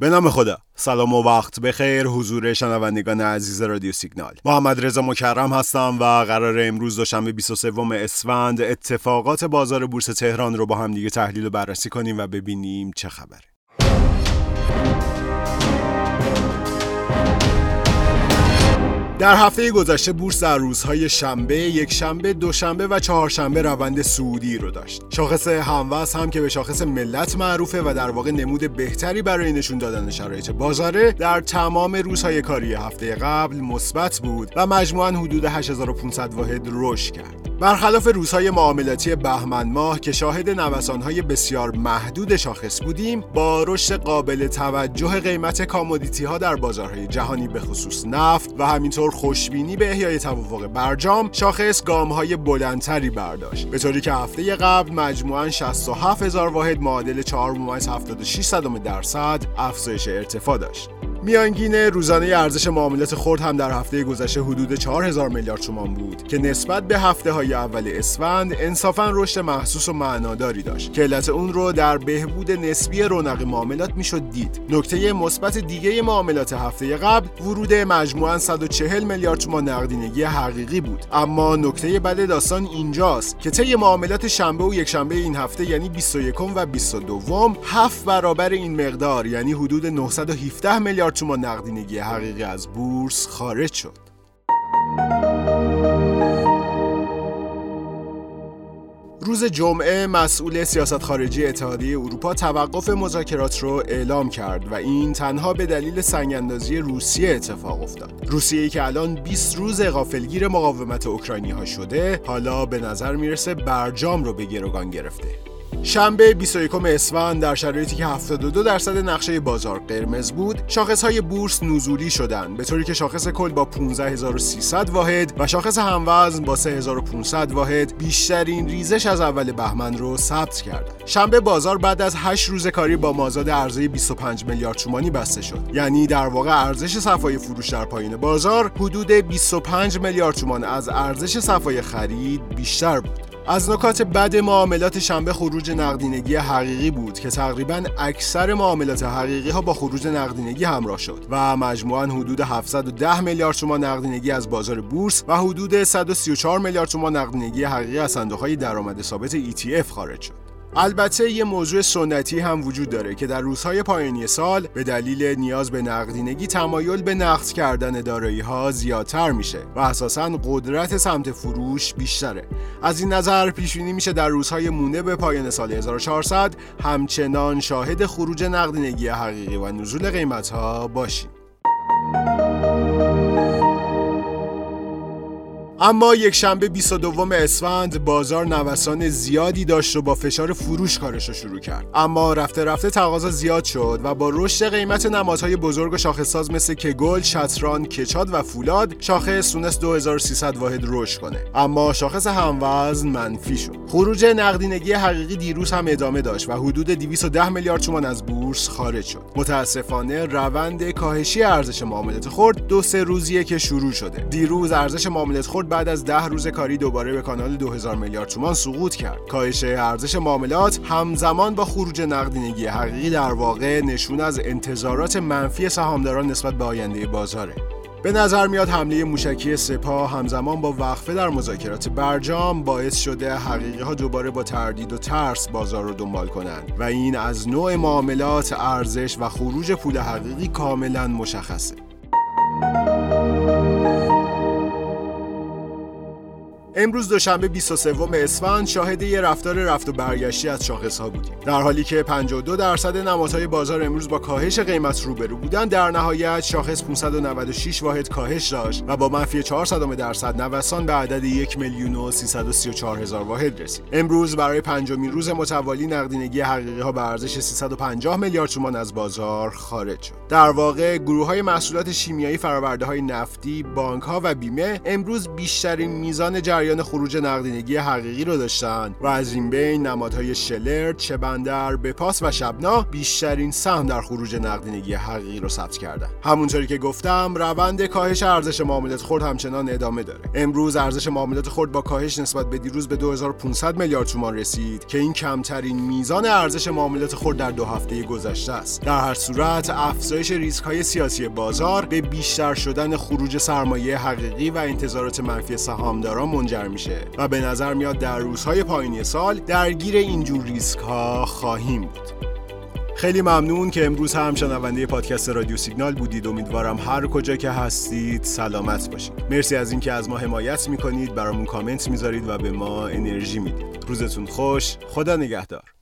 به نام خدا. سلام و وقت بخیر حضور شنوندگان عزیز رادیو سیگنال. محمد رضا مکرم هستم و قرار امروز دوشنبه 23 اسفند اتفاقات بازار بورس تهران رو با هم دیگه تحلیل و بررسی کنیم و ببینیم چه خبره. در هفته گذشته بورس در روزهای شنبه، یک شنبه، دوشنبه و چهارشنبه روند سعودی رو داشت. شاخص هموز هم که به شاخص ملت معروفه و در واقع نمود بهتری برای نشون دادن شرایط بازاره در تمام روزهای کاری هفته قبل مثبت بود و مجموعاً حدود 8500 واحد رشد کرد. برخلاف روزهای معاملاتی بهمن ماه که شاهد نوسانهای بسیار محدود شاخص بودیم با رشد قابل توجه قیمت کامودیتی ها در بازارهای جهانی به خصوص نفت و همینطور خوشبینی به احیای توافق برجام شاخص گام های بلندتری برداشت. به طوری که هفته قبل مجموعاً 67 هزار واحد معادل 4.76 درصد افزایش ارتفاع داشت. میانگین روزانه ارزش معاملات خرد هم در هفته گذشته حدود 4000 میلیارد تومان بود که نسبت به هفته های اول اسفند انصافا رشد محسوس و معناداری داشت. که علت اون رو در بهبود نسبی رونق معاملات می‌شد دید. نکته مثبت دیگه معاملات هفته قبل ورود مجموعا 140 میلیارد تومان نقدینگی حقیقی بود. اما نکته بد داستان اینجاست که طی معاملات شنبه و یک شنبه این هفته یعنی 21 و 22 هفت برابر این مقدار یعنی حدود 917 میلیارد تومان نقدینگی حقیقی از بورس خارج شد. روز جمعه مسئول سیاست خارجی اتحادیه اروپا توقف مذاکرات رو اعلام کرد و این تنها به دلیل سنگاندازی روسیه اتفاق افتاد. روسیه که الان 20 روز غافلگیر مقاومت اوکراینی ها شده، حالا به نظر می‌رسه برجام رو به گروگان گرفته. شنبه 21 اسفند در شرایطی که 72 درصد نقشه بازار قرمز بود شاخص های بورس نزولی شدند به طوری که شاخص کل با 15300 واحد و شاخص هموزن با 3500 واحد بیشترین ریزش از اول بهمن رو ثبت کرد شنبه بازار بعد از 8 روز کاری با مازاد ارزی 25 میلیارد تومانی بسته شد. یعنی در واقع ارزش صفای فروش در پایین بازار حدود 25 میلیارد تومان از ارزش صفای خرید بیشتر بود. از نکات بد معاملات شنبه خروج نقدینگی حقیقی بود که تقریبا اکثر معاملات حقیقی ها با خروج نقدینگی همراه شد و مجموعا حدود 710 میلیارد تومان نقدینگی از بازار بورس و حدود 134 میلیارد تومان نقدینگی حقیقی از صندوق های درآمد ثابت ETF خارج شد. البته یه موضوع سنتی هم وجود داره که در روزهای پایانی سال به دلیل نیاز به نقدینگی تمایل به نقد کردن دارایی ها زیادتر میشه و اساسا قدرت سمت فروش بیشتره. از این نظر پیش میشه در روزهای مونده به پایان سال 1400 همچنان شاهد خروج نقدینگی حقیقی و نزول قیمت ها باشیم. اما یک شنبه 22 اسفند بازار نوسان زیادی داشت و با فشار فروش کارش رو شروع کرد. اما رفته رفته تقاضا زیاد شد و با رشد قیمت نمادهای بزرگ و شاخصساز مثل کگل، شطران، کچاد و فولاد شاخص تونست 2300 واحد رشد کنه. اما شاخص هموزن منفی شد. خروج نقدینگی حقیقی دیروز هم ادامه داشت و حدود 210 میلیارد تومان از بورس خارج شد. متاسفانه روند کاهشی ارزش معاملات خرد دو سه روزیه که شروع شده. دیروز ارزش معاملات خرد بعد از ده روز کاری دوباره به کانال 2000 میلیارد تومان سقوط کرد. کاهش ارزش معاملات همزمان با خروج نقدینگی حقیقی در واقع نشون از انتظارات منفی سهامداران نسبت به آینده بازاره. به نظر میاد حمله موشکی سپاه همزمان با وقفه در مذاکرات برجام باعث شده حقیقی ها دوباره با تردید و ترس بازار رو دنبال کنند و این از نوع معاملات ارزش و خروج پول حقیقی کاملا مشخصه. امروز دوشنبه 23 اسفند شاهد یه رفتار رفت و برگشتی از شاخص ها بودیم. در حالی که 52 درصد نمادهای بازار امروز با کاهش قیمت روبرو بودن در نهایت شاخص 596 واحد کاهش داشت و با منفی 400 درصد نوسان به عدد 1 میلیون و 334 هزار واحد رسید. امروز برای پنجمین روز متوالی نقدینگی حقیقی ها به ارزش 350 میلیارد تومان از بازار خارج شد. در واقع گروه های محصولات شیمیایی فرآورده های نفتی بانک ها و بیمه امروز بیشترین میزان جریان جریان خروج نقدینگی حقیقی رو داشتن و از این بین نمادهای شلر، چبندر، بپاس و شبنا بیشترین سهم در خروج نقدینگی حقیقی رو ثبت کردن. همونطوری که گفتم روند کاهش ارزش معاملات خرد همچنان ادامه داره. امروز ارزش معاملات خرد با کاهش نسبت به دیروز به 2500 میلیارد تومان رسید که این کمترین میزان ارزش معاملات خرد در دو هفته گذشته است. در هر صورت افزایش ریسک های سیاسی بازار به بیشتر شدن خروج سرمایه حقیقی و انتظارات منفی سهامداران منجر میشه و به نظر میاد در روزهای پایینی سال درگیر اینجور ریسک ها خواهیم بود. خیلی ممنون که امروز هم شنونده پادکست رادیو سیگنال بودید. امیدوارم هر کجا که هستید سلامت باشید. مرسی از اینکه از ما حمایت می‌کنید برامون کامنت می‌ذارید و به ما انرژی می‌دید. روزتون خوش خدا نگهدار.